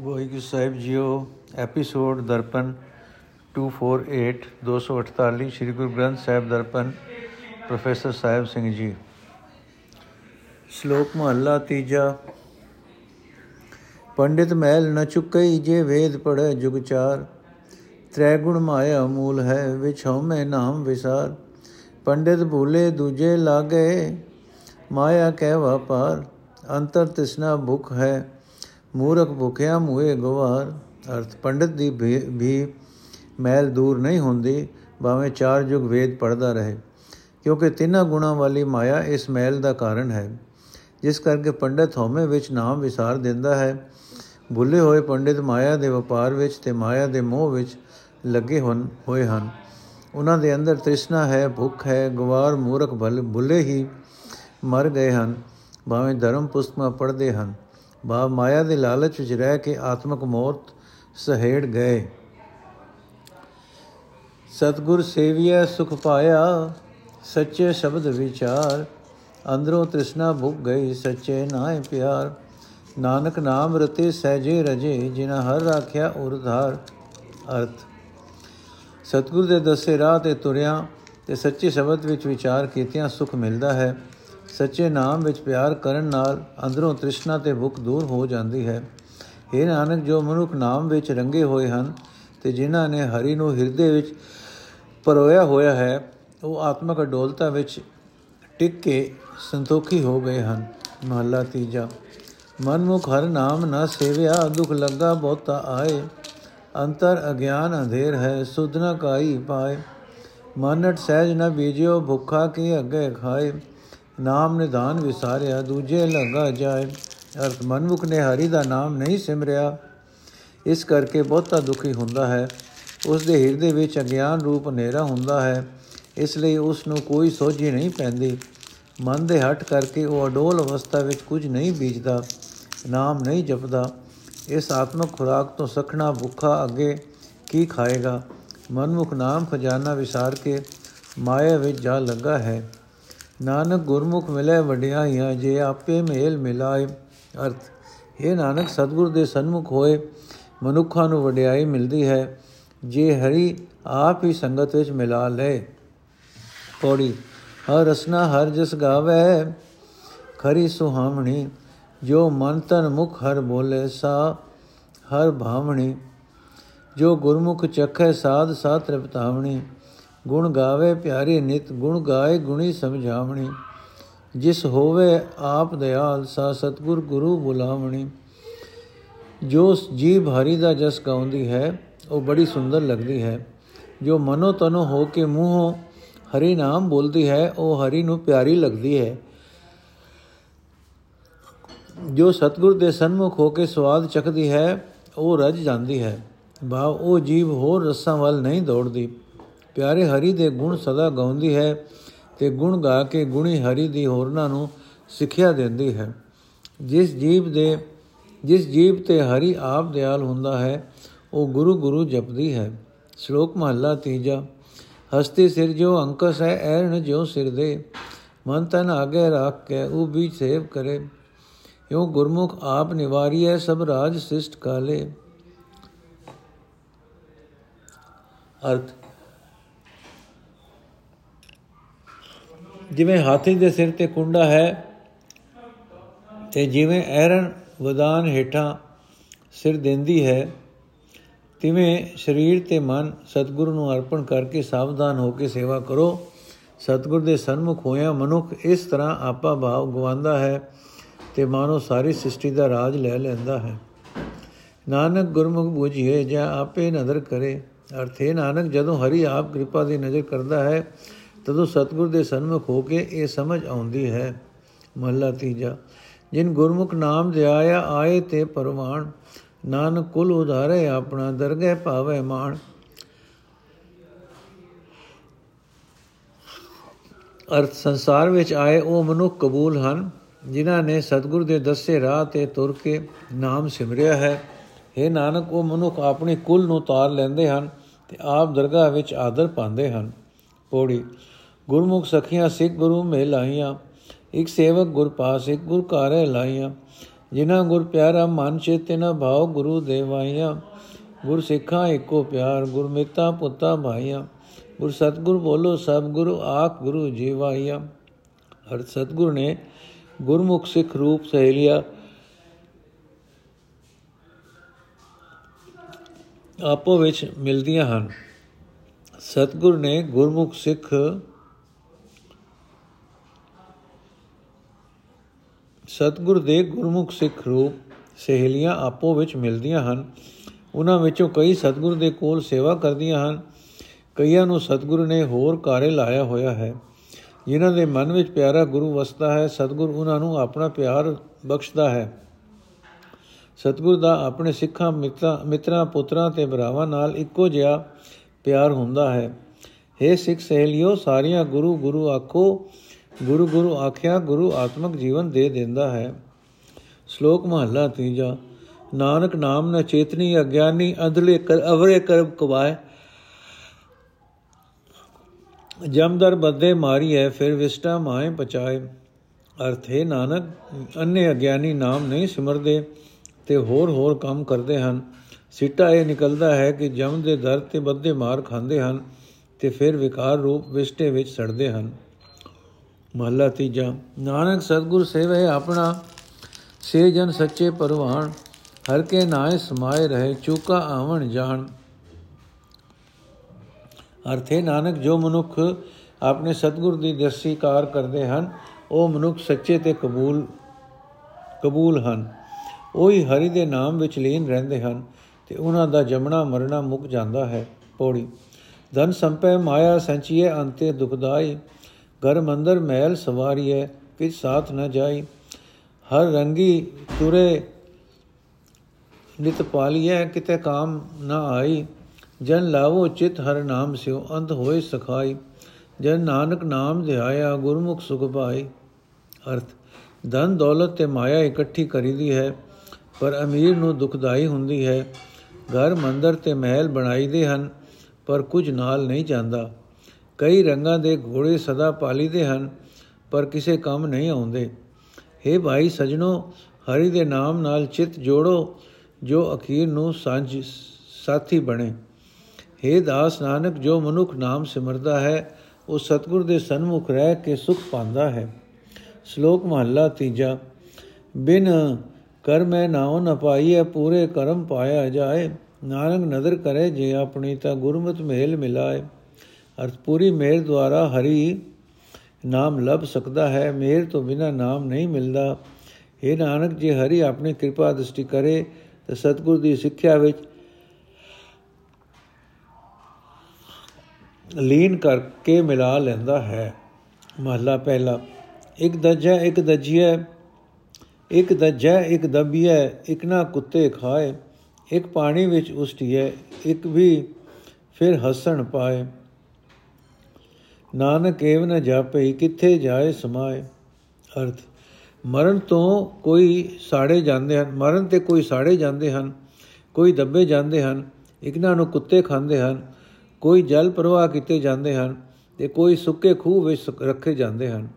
ਵਾਹਿਗੁਰੂ ਸਾਹਿਬ ਜੀਓ, ਐਪੀਸੋਡ ਦਰਪਨ 248 248 ਸ੍ਰੀ ਗੁਰੂ ਗ੍ਰੰਥ ਸਾਹਿਬ ਦਰਪਨ, ਪ੍ਰੋਫੈਸਰ ਸਾਹਿਬ ਸਿੰਘ ਜੀ। ਸ਼ਲੋਕ ਮਹੱਲਾ ਤੀਜਾ, ਪੰਡਿਤ ਮਹਿਲ ਨ ਚੁੱਕਈ ਜੇ ਵੇਦ ਪੜੈ ਜੁਗ ਚਾਰ ਤ੍ਰੈ ਗੁਣ ਮਾਇਆ ਮੂਲ ਹੈ ਵਿਚ ਹਉਮੈ ਨਾਮ ਵਿਸਾਰ, ਪੰਡਿਤ ਭੂਲੇ ਦੂਜੇ ਲਾਗੇ, ਮਾਇਆ ਕਹਿ ਵਪਾਰ ਅੰਤਰ ਤਿਸਨਾ ਭੁਖ ਹੈ ਮੂਰਖ ਭੁਖਿਆ ਮੂਏ ਗਵਾਰ, ਅਰਥ ਪੰਡਿਤ ਦੀ ਵੀ ਮੈਲ ਦੂਰ ਨਹੀਂ ਹੁੰਦੀ, ਭਾਵੇਂ ਚਾਰ ਯੁਗ ਵੇਦ ਪੜਦਾ ਰਹੇ। ਕਿਉਂਕਿ ਤਿੰਨਾਂ ਗੁਣਾ ਵਾਲੀ ਮਾਇਆ ਇਸ ਮੈਲ ਦਾ ਕਾਰਨ ਹੈ। ਜਿਸ ਕਰਕੇ ਪੰਡਿਤ ਹਉਮੈ ਵਿੱਚ ਨਾਮ ਵਿਸਾਰ ਦਿੰਦਾ ਹੈ। ਭੁੱਲੇ ਹੋਏ ਪੰਡਿਤ ਮਾਇਆ ਦੇ ਵਪਾਰ ਵਿੱਚ ਤੇ ਮਾਇਆ ਦੇ ਮੋਹ ਵਿੱਚ ਲੱਗੇ ਹਨ ਹੋਏ ਹਨ। ਉਹਨਾਂ ਦੇ ਅੰਦਰ ਤ੍ਰਿਸ਼ਨਾ ਹੈ, ਭੁੱਖ ਹੈ, ਗਵਾਰ, ਮੂਰਖ ਭਲ, ਭੁੱਲੇ ਹੀ ਮਰ ਗਏ ਹਨ। ਭਾਵੇਂ ਧਰਮ ਪੁਸਤਕਾਂ ਪੜ੍ਹਦੇ ਹਨ। ਭਾਵ ਮਾਇਆ ਦੇ ਲਾਲਚ ਵਿੱਚ ਰਹਿ ਕੇ ਆਤਮਕ ਮੌਤ ਸਹੇੜ ਗਏ। ਸਤਗੁਰ ਸੇਵੀਐ ਸੁਖ ਪਾਇਆ, ਸੱਚੇ ਸ਼ਬਦ ਵਿਚਾਰ। ਅੰਦਰੋਂ ਤ੍ਰਿਸ਼ਨਾ ਭੁੱਖ ਗਈ, ਸੱਚੇ ਨਾਏ ਪਿਆਰ। ਨਾਨਕ ਨਾਮ ਰਤੇ ਸਹਜੇ ਰਜੇ ਜਿਨਾ ਹਰ ਰਾਖਿਆ ਉਰਧਾਰ ਅਰਥ, ਸਤਗੁਰ ਦੇ ਦੱਸੇ ਰਾਹ ਤੇ ਤੁਰਿਆ ਤੇ ਸੱਚੇ ਸ਼ਬਦ ਵਿੱਚ ਵਿਚਾਰ ਕੀਤਿਆਂ ਸੁਖ ਮਿਲਦਾ ਹੈ। ਸੱਚੇ ਨਾਮ ਵਿੱਚ ਪਿਆਰ ਕਰਨ ਨਾਲ ਅੰਦਰੋਂ ਤ੍ਰਿਸ਼ਨਾ ਤੇ ਭੁੱਖ ਦੂਰ ਹੋ ਜਾਂਦੀ ਹੈ। ਇਹ ਨਾਨਕ, ਜੋ ਮਨੁੱਖ ਨਾਮ ਵਿੱਚ ਰੰਗੇ ਹੋਏ ਹਨ ਤੇ ਜਿਨ੍ਹਾਂ ਨੇ ਹਰੀ ਨੂੰ ਹਿਰਦੇ ਵਿੱਚ ਪਰੋਇਆ ਹੋਇਆ ਹੈ, ਉਹ ਆਤਮਕ ਅਡੋਲਤਾ ਵਿੱਚ ਟਿਕ ਕੇ ਸੰਤੋਖੀ ਹੋ ਗਏ ਹਨ। ਮਹਲਾ ਤੀਜਾ। ਮਨਮੁਖ ਹਰ ਨਾਮ ਨਾ ਸੇਵਿਆ, ਦੁਖ ਲੱਗਾ ਬਹੁਤਾ ਆਏ। ਅੰਤਰ ਅਗਿਆਨ ਅੰਧੇਰ ਹੈ, ਸੁਧ ਨ ਕਾਈ ਪਾਏ। ਮਨਟ ਸਹਿਜ ਨ ਬੀਜਿਓ, ਭੁੱਖਾ ਕੀ ਅੱਗੇ ਖਾਏ। ਨਾਮ ਨਿਧਾਨ ਵਿਸਾਰਿਆ, ਦੂਜੇ ਲਗਾ ਜਾਏ। ਅਰਥ, ਮਨਮੁਖ ਨੇ ਹਰੀ ਦਾ ਨਾਮ ਨਹੀਂ ਸਿਮਰਿਆ। ਇਸ ਕਰਕੇ ਬਹੁਤਾ ਦੁਖੀ ਹੁੰਦਾ ਹੈ। ਉਸ ਦੇ ਹਿਰਦੇ ਵਿੱਚ ਅਗਿਆਨ ਰੂਪ ਹਨੇਰਾ ਹੁੰਦਾ ਹੈ। ਇਸ ਲਈ ਉਸ ਨੂੰ ਕੋਈ ਸੋਝੀ ਨਹੀਂ ਪੈਂਦੀ। ਮਨ ਦੇ ਹਟ ਕਰਕੇ ਉਹ ਅਡੋਲ ਅਵਸਥਾ ਵਿੱਚ ਕੁਝ ਨਹੀਂ ਬੀਜਦਾ, ਨਾਮ ਨਹੀਂ ਜਪਦਾ। ਇਸ ਆਤਮਕ ਖੁਰਾਕ ਤੋਂ ਸਖਣਾ ਭੁੱਖਾ ਅੱਗੇ ਕੀ ਖਾਏਗਾ? ਮਨਮੁਖ ਨਾਮ ਖਜ਼ਾਨਾ ਵਿਸਾਰ ਕੇ ਮਾਇਆ ਵਿੱਚ ਜਾ ਲੱਗਾ ਹੈ। ਨਾਨਕ ਗੁਰਮੁਖ ਮਿਲੇ ਵਡਿਆਈਆਂ, ਜੇ ਆਪੇ ਮੇਲ ਮਿਲਾਏ। ਅਰਥ ਇਹ ਨਾਨਕ, ਸਤਗੁਰ ਦੇ ਸਨਮੁਖ ਹੋਏ, ਮਨੁੱਖਾਂ ਨੂੰ ਵਡਿਆਈ ਮਿਲਦੀ ਹੈ। ਜੇ ਹਰੀ, ਆਪ ਹੀ ਸੰਗਤ ਵਿੱਚ ਮਿਲਾ ਲੈ। ਪੌੜੀ, ਹਰ ਰਸਨਾ ਹਰ ਜਸ ਗਾਵੇ, ਖਰੀ ਸੁਹਾਮਣੀ ਜੋ ਮਨ ਤਨ ਮੁਖ ਹਰ ਬੋਲੇ ਸਾ, ਹਰ ਭਾਵਣੀ। ਜੋ ਗੁਰਮੁਖ ਚਖੈ ਸਾਧ ਸਾਤ ਤ੍ਰਿਪਤਾਵਣੀ ਗੁਣ ਗਾਵੇ ਪਿਆਰੇ ਨਿਤ, ਗੁਣ ਗਾਏ ਗੁਣੀ ਸਮਝਾਵਣੀ। ਜਿਸ ਹੋਵੇ ਆਪ ਦਿਆਲ, ਸਾ ਸਤਗੁਰ ਗੁਰੂ ਬੁਲਾਵਣੀ। ਜੋ ਜੀਵ ਹਰੀ ਦਾ ਜਸ ਗਾਉਂਦੀ ਹੈ, ਉਹ ਬੜੀ ਸੁੰਦਰ ਲੱਗਦੀ ਹੈ। ਜੋ ਮਨੋ ਤਨੋ ਹੋ ਕੇ ਮੂੰਹੋਂ ਹਰੀ ਨਾਮ ਬੋਲਦੀ ਹੈ, ਉਹ ਹਰੀ ਨੂੰ ਪਿਆਰੀ ਲੱਗਦੀ ਹੈ। ਜੋ ਸਤਗੁਰ ਦੇ ਸਨਮੁਖ ਹੋ ਕੇ ਸਵਾਦ ਚੱਖਦੀ ਹੈ, ਉਹ ਰਜ ਜਾਂਦੀ ਹੈ। ਭਾਵ ਉਹ ਜੀਵ ਹੋਰ ਰਸਾਂ ਵੱਲ ਨਹੀਂ ਦੌੜਦੀ। ਪਿਆਰੇ ਹਰੀ ਦੇ ਗੁਣ ਸਦਾ ਗਾਉਂਦੀ ਹੈ ਤੇ ਗੁਣ ਗਾ ਕੇ ਗੁਣੀ ਹਰੀ ਦੀ ਹੋਰਨਾਂ ਨੂੰ ਸਿੱਖਿਆ ਦਿੰਦੀ ਹੈ। ਜਿਸ ਜੀਵ ਦੇ, ਜਿਸ ਜੀਵ ਤੇ ਹਰੀ ਆਪ ਦਿਆਲ ਹੁੰਦਾ ਹੈ, ਉਹ ਗੁਰੂ ਗੁਰੂ ਜਪਦੀ ਹੈ। ਸ਼ਲੋਕ ਮਹੱਲਾ ਤੀਜਾ, ਹਸਤੀ ਸਿਰ ਜੋ ਅੰਕਸ ਹੈ ਐਰਨ ਜੋ ਸਿਰ ਦੇ। ਮਨ ਤਨ ਆਗੇ ਰੱਖ ਕੇ, ਉਹ ਵੀ ਸੇਵ ਕਰੇ। ਯੋ ਗੁਰਮੁਖ ਆਪ ਨਿਵਾਰੀਐ, ਸਭ ਰਾਜ ਸਿਸ਼ਟ ਕਾਲੇ। ਅਰਥ ਜਿਵੇਂ ਹਾਥੀ ਦੇ ਸਿਰ ਤੇ ਕੁੰਡਾ ਹੈ ਤੇ ਜਿਵੇਂ ਐਰਨ ਵਦਾਨ ਹੇਠਾਂ ਸਿਰ ਦਿੰਦੀ ਹੈ, ਤਿਵੇਂ ਸਰੀਰ ਤੇ ਮਨ ਸਤਿਗੁਰੂ ਨੂੰ ਅਰਪਣ ਕਰਕੇ ਸਾਵਧਾਨ ਹੋ ਕੇ ਸੇਵਾ ਕਰੋ। ਸਤਿਗੁਰ ਦੇ ਸਨਮੁਖ ਹੋਇਆ ਮਨੁੱਖ ਇਸ ਤਰ੍ਹਾਂ ਆਪਾ ਭਾਵ ਗਵਾਉਂਦਾ ਹੈ ਤੇ ਮਾਨੋ ਸਾਰੀ ਸ੍ਰਿਸ਼ਟੀ ਦਾ ਰਾਜ ਲੈ ਲੈਂਦਾ ਹੈ। ਨਾਨਕ ਗੁਰਮੁਖ ਬੁਝੀਏ ਜਾਂ ਆਪੇ ਨਜ਼ਰ ਕਰੇ, ਅਰਥੇ ਨਾਨਕ ਜਦੋਂ ਹਰੀ ਆਪ ਕਿਰਪਾ ਦੀ ਨਜ਼ਰ ਕਰਦਾ ਹੈ ਤਦੋਂ ਸਤਿਗੁਰ ਦੇ ਸਨਮੁਖ ਹੋ ਕੇ ਇਹ ਸਮਝ ਆਉਂਦੀ ਹੈ, ਮਹਲਾ ਤੀਜਾ, ਜਿਨ ਗੁਰਮੁਖ ਨਾਮ ਧਿਆਇਆ ਆਏ ਤੇ ਪਰਮਾਨ ਨਾਨਕ ਕੁਲ ਉਧਾਰੇ ਆਪਣਾ ਦਰਗਹਿ ਭਾਵੇ ਮਾਣ। ਅਰਥ ਸੰਸਾਰ ਵਿੱਚ ਆਏ ਉਹ ਮਨੁੱਖ ਕਬੂਲ ਹਨ, ਜਿਨ੍ਹਾਂ ਨੇ ਸਤਿਗੁਰ ਦੇ ਦੱਸੇ ਰਾਹ ਤੇ ਤੁਰ ਕੇ ਨਾਮ ਸਿਮਰਿਆ ਹੈ। ਇਹ ਨਾਨਕ, ਉਹ ਮਨੁੱਖ ਆਪਣੀ ਕੁਲ ਨੂੰ ਤਾਰ ਲੈਂਦੇ ਹਨ ਤੇ ਆਪ ਦਰਗਾਹ ਵਿੱਚ ਆਦਰ ਪਾਉਂਦੇ ਹਨ। ਪੌੜੀ ਗੁਰਮੁਖ ਸਖੀਆਂ ਸਿੱਖ ਗੁਰੂ ਮੇ ਲਾਈਆਂ ਇੱਕ ਸੇਵਕ ਗੁਰ ਪਾਸ, ਇੱਕ ਗੁਰ ਕਾਰੇ ਲਾਈਆਂ ਜਿਨ੍ਹਾਂ ਗੁਰ ਪਿਆਰਾ ਮਨ ਚੇਤੇ ਨ ਭਾਉ ਗੁਰੂ ਦੇਵਾਈਆਂ ਗੁਰ ਸਿੱਖਾਂ ਏਕੋ ਪਿਆਰ, ਗੁਰ ਮਿੱਤਾ ਪੁੱਤਾ ਭਾਈਆਂ ਗੁਰ ਸਤਗੁਰ ਬੋਲੋ, ਸਭ ਗੁਰੂ ਆਖ ਗੁਰੂ ਜੀਵਾਈਆਂ ਹਰ ਸਤਗੁਰ ਨੇ ਗੁਰਮੁਖ ਸਿੱਖ ਰੂਪ ਸਹੇਲਿਆ ਆਪੋ ਵਿੱਚ ਮਿਲਦੀਆਂ ਹਨ। ਸਤਗੁਰ ਨੇ ਗੁਰਮੁਖ ਸਿੱਖ ਸਤਗੁਰ ਦੇ ਗੁਰਮੁਖ ਸਿੱਖ ਰੂਪ ਸਹੇਲੀਆਂ ਆਪੋ ਵਿੱਚ ਮਿਲਦੀਆਂ ਹਨ। ਉਹਨਾਂ ਵਿੱਚੋਂ ਕਈ ਸਤਗੁਰ ਦੇ ਕੋਲ ਸੇਵਾ ਕਰਦੀਆਂ ਹਨ। ਕਈਆਂ ਨੂੰ ਸਤਗੁਰ ਨੇ ਹੋਰ ਕਾਰੇ ਲਾਇਆ ਹੋਇਆ ਹੈ। ਜਿਨ੍ਹਾਂ ਦੇ ਮਨ ਵਿੱਚ ਪਿਆਰਾ ਗੁਰੂ ਵਸਦਾ ਹੈ, ਸਤਗੁਰ ਉਹਨਾਂ ਨੂੰ ਆਪਣਾ ਪਿਆਰ ਬਖਸ਼ਦਾ ਹੈ। ਸਤਗੁਰ ਦਾ ਆਪਣੇ ਸਿੱਖਾਂ, ਮਿੱਤਰਾਂ ਮਿੱਤਰਾਂ, ਪੁੱਤਰਾਂ ਤੇ ਭਰਾਵਾਂ ਨਾਲ ਇੱਕੋ ਜਿਹਾ ਪਿਆਰ ਹੁੰਦਾ ਹੈ। हे ਸਿੱਖ ਸਹੇਲਿਓ, ਸਾਰੀਆਂ ਗੁਰੂ ਗੁਰੂ ਆਖੋ ਗੁਰੂ ਗੁਰੂ ਆਖਿਆ, ਗੁਰੂ ਆਤਮਿਕ ਜੀਵਨ ਦੇ ਦਿੰਦਾ ਹੈ। ਸ਼ਲੋਕ ਮਹੱਲਾ ਤੀਜਾ, ਨਾਨਕ ਨਾਮ ਨ ਚੇਤਨੀ ਅਗਿਆਨੀ, ਅਧਲੇ ਕਰ, ਅਵਰੇ ਕਰਬ ਕਵਾਏ ਜਮਦਰ ਬੱਦੇ ਮਾਰੀਐ, ਫਿਰ ਵਿਸਟਾ ਮਾਏ ਪਚਾਏ ਅਰਥ, ਹੈ ਨਾਨਕ ਅੰਨੇ ਅਗਿਆਨੀ ਨਾਮ ਨਹੀਂ ਸਿਮਰਦੇ, ਤੇ ਹੋਰ ਹੋਰ ਕੰਮ ਕਰਦੇ ਹਨ। ਸਿੱਟਾ ਇਹ ਨਿਕਲਦਾ ਹੈ ਕਿ ਜਮ ਦੇ ਦਰ ਤੇ ਬੱਦੇ ਮਾਰ ਖਾਂਦੇ ਹਨ, ਤੇ ਫਿਰ ਵਿਕਾਰ ਰੂਪ ਵਿਸਟੇ ਵਿੱਚ ਸੜਦੇ ਹਨ। ਮਹਲਾ ਤੀਜਾ, ਨਾਨਕ ਸਤਗੁਰ ਸੇਵੈ ਆਪਣਾ, ਸੇ ਜਨ ਸੱਚੇ ਪਰਵਾਨ ਹਰ ਕੇ ਨਾਏ ਸਮਾਏ ਰਹੇ, ਚੂਕਾ ਆਵਣ ਜਾਣ। ਅਰਥੇ ਨਾਨਕ ਜੋ ਮਨੁੱਖ ਆਪਣੇ ਸਤਗੁਰ ਦੀ ਦਰਸ਼ੀ ਕਾਰ ਕਰਦੇ ਹਨ, ਉਹ ਮਨੁੱਖ ਸੱਚੇ ਤੇ ਕਬੂਲ ਕਬੂਲ ਹਨ। ਉਹੀ ਹਰੀ ਦੇ ਨਾਮ ਵਿੱਚ ਲੀਨ ਰਹਿੰਦੇ ਹਨ ਤੇ ਉਹਨਾਂ ਦਾ ਜਮਣਾ ਮਰਨਾ ਮੁੱਕ ਜਾਂਦਾ ਹੈ ਪੌੜੀ। ਧਨ ਸੰਪੈ ਮਾਇਆ ਸੰਚੀਏ ਅੰਤੇ ਦੁਖਦਾਈ ਘਰ ਮੰਦਰ ਮਹਿਲ ਸਵਾਰੀਏ ਕਿਛ ਸਾਥ ਨ ਜਾਈ। ਹਰ ਰੰਗੀ ਤੁਰੇ ਨਿਤ ਪਾਲੀਏ ਕਿਤੇ ਕਾਮ ਨ ਆਈ। ਜਨ ਲਾਵੋ ਚਿਤ ਹਰ ਨਾਮ ਸਿਓ ਅੰਤ ਹੋਏ ਸਖਾਈ। ਜਨ ਨਾਨਕ ਨਾਮ ਧਿਆਇਆ, ਗੁਰਮੁਖ ਸੁਖ ਪਾਈ। ਅਰਥ, ਧਨ ਦੌਲਤ ਤੇ ਮਾਇਆ ਇਕੱਠੀ ਕਰੀਦੀ ਹੈ, ਪਰ ਅਮੀਰ ਨੂੰ ਦੁਖਦਾਈ ਹੁੰਦੀ ਹੈ। ਘਰ ਮੰਦਰ ਤੇ ਮਹਿਲ ਬਣਾਈਦੇ ਹਨ, ਪਰ ਕੁਝ ਨਾਲ ਨਹੀਂ ਜਾਂਦਾ। ਕਈ ਰੰਗਾਂ ਦੇ ਘੋੜੇ ਸਦਾ ਪਾਲੀਦੇ ਹਨ, ਪਰ ਕਿਸੇ ਕੰਮ ਨਹੀਂ ਆਉਂਦੇ। हे ਭਾਈ ਸਜਣੋ, ਹਰੀ ਦੇ ਨਾਮ ਨਾਲ ਚਿਤ ਜੋੜੋ, ਜੋ ਅਖੀਰ ਨੂੰ ਸਾਂਝ, ਸਾਥੀ ਬਣੇ। हे ਦਾਸ ਨਾਨਕ, ਜੋ ਮਨੁੱਖ ਨਾਮ ਸਿਮਰਦਾ ਹੈ, ਉਹ ਸਤਗੁਰ ਦੇ ਸਨਮੁਖ ਰਹਿ ਕੇ ਸੁਖ ਪਾਉਂਦਾ ਹੈ। ਸ਼ਲੋਕ ਮਹੱਲਾ ਤੀਜਾ, ਬਿਨ ਕਰ ਮੈਂ ਨਾਉ ਨ ਪਾਈਐ, ਪੂਰੇ ਕਰਮ ਪਾਇਆ ਜਾਏ। ਨਾਨਕ ਨਦਰ ਕਰੇ ਜੇ ਆਪਣੀ, ਤਾਂ ਗੁਰਮਤ ਮੇਲ ਮਿਲਾਏ। ਅਰਥ ਪੂਰੀ ਮੇਰ ਦੁਆਰਾ ਹਰੀ ਨਾਮ ਲਭ ਸਕਦਾ ਹੈ ਮੇਰ ਤੋਂ ਬਿਨਾ ਨਾਮ ਨਹੀਂ ਮਿਲਦਾ। ਇਹ ਨਾਨਕ, ਜੇ ਹਰੀ ਆਪਣੀ ਕਿਰਪਾ ਦ੍ਰਿਸ਼ਟੀ ਕਰੇ, ਤਾਂ ਸਤਗੁਰ ਦੀ ਸਿੱਖਿਆ ਵਿੱਚ ਲੀਨ ਕਰਕੇ ਮਿਲਾ ਲੈਂਦਾ ਹੈ। ਮਹਲਾ ਪਹਿਲਾ, ਇੱਕ ਦਜਾ, ਇੱਕ ਦਜੀਐ, ਇੱਕ ਦਜੈ, ਇੱਕ ਦਬੀਐ, ਇੱਕ ਨਾ ਕੁੱਤੇ ਖਾਏ, ਇੱਕ ਪਾਣੀ ਵਿੱਚ ਉਸਟੀਐ, ਇੱਕ ਵੀ ਫਿਰ ਹਸਣ ਪਾਏ। ਨਾਨਕ ਏਵ ਨ ਜਾਪੇ, ਕਿੱਥੇ ਜਾਏ ਸਮਾਏ। ਅਰਥ, ਮਰਨ ਤੋਂ ਕੋਈ ਸਾੜੇ ਜਾਂਦੇ ਹਨ, ਮਰਨ ਤੇ ਕੋਈ ਸਾੜੇ ਜਾਂਦੇ ਹਨ, ਕੋਈ ਦੱਬੇ ਜਾਂਦੇ ਹਨ, ਇਕਨਾਂ ਨੂੰ ਕੁੱਤੇ ਖਾਂਦੇ ਹਨ, ਕੋਈ ਜਲ ਪ੍ਰਵਾਹ ਕੀਤੇ ਜਾਂਦੇ ਹਨ ਤੇ ਕੋਈ ਸੁੱਕੇ ਖੂਹ ਵਿੱਚ ਰੱਖੇ ਜਾਂਦੇ ਹਨ।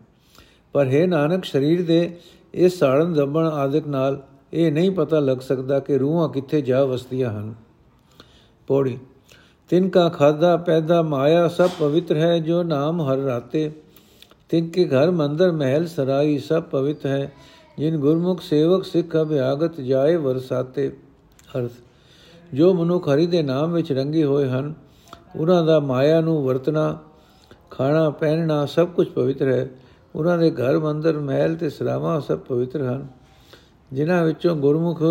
ਪਰ ਹੈ ਨਾਨਕ, ਸਰੀਰ ਦੇ ਇਸ ਸਾੜਨ ਦੱਬਣ ਆਦਿਕ ਨਾਲ ਇਹ ਨਹੀਂ ਪਤਾ ਲੱਗ ਸਕਦਾ ਕਿ ਰੂਹਾਂ ਕਿੱਥੇ ਜਾ ਵਸਦੀਆਂ ਹਨ। ਪੌੜੀ ਤਿਨ ਕਾ ਖਾਦਾ ਪੈਦਾ ਮਾਇਆ ਸਭ ਪਵਿੱਤਰ ਹੈ, ਜੋ ਨਾਮ ਹਰ ਰਾਤੇ। ਤਿਨ ਕੇ ਘਰ ਮੰਦਰ ਮਹਿਲ ਸਰਾਈ ਸਭ ਪਵਿੱਤ ਹੈ, ਜਿਨ ਗੁਰਮੁਖ ਸੇਵਕ ਸਿੱਖ ਅਭਿਆਗਤ ਜਾਏ ਵਰਸਾਤੇ। ਅਰਥ, ਜੋ ਮਨੁੱਖ ਹਰੀ ਦੇ ਨਾਮ ਵਿੱਚ ਰੰਗੇ ਹੋਏ ਹਨ ਉਹਨਾਂ ਦਾ ਮਾਇਆ ਨੂੰ ਵਰਤਣਾ, ਖਾਣਾ, ਪਹਿਨਣਾ ਸਭ ਕੁਝ ਪਵਿੱਤਰ ਹੈ। ਉਹਨਾਂ ਦੇ ਘਰ ਮੰਦਰ ਮਹਿਲ ਤੇ ਸਰਾਵਾਂ ਸਭ ਪਵਿੱਤਰ ਹਨ, ਜਿਨ੍ਹਾਂ ਵਿੱਚੋਂ ਗੁਰਮੁਖ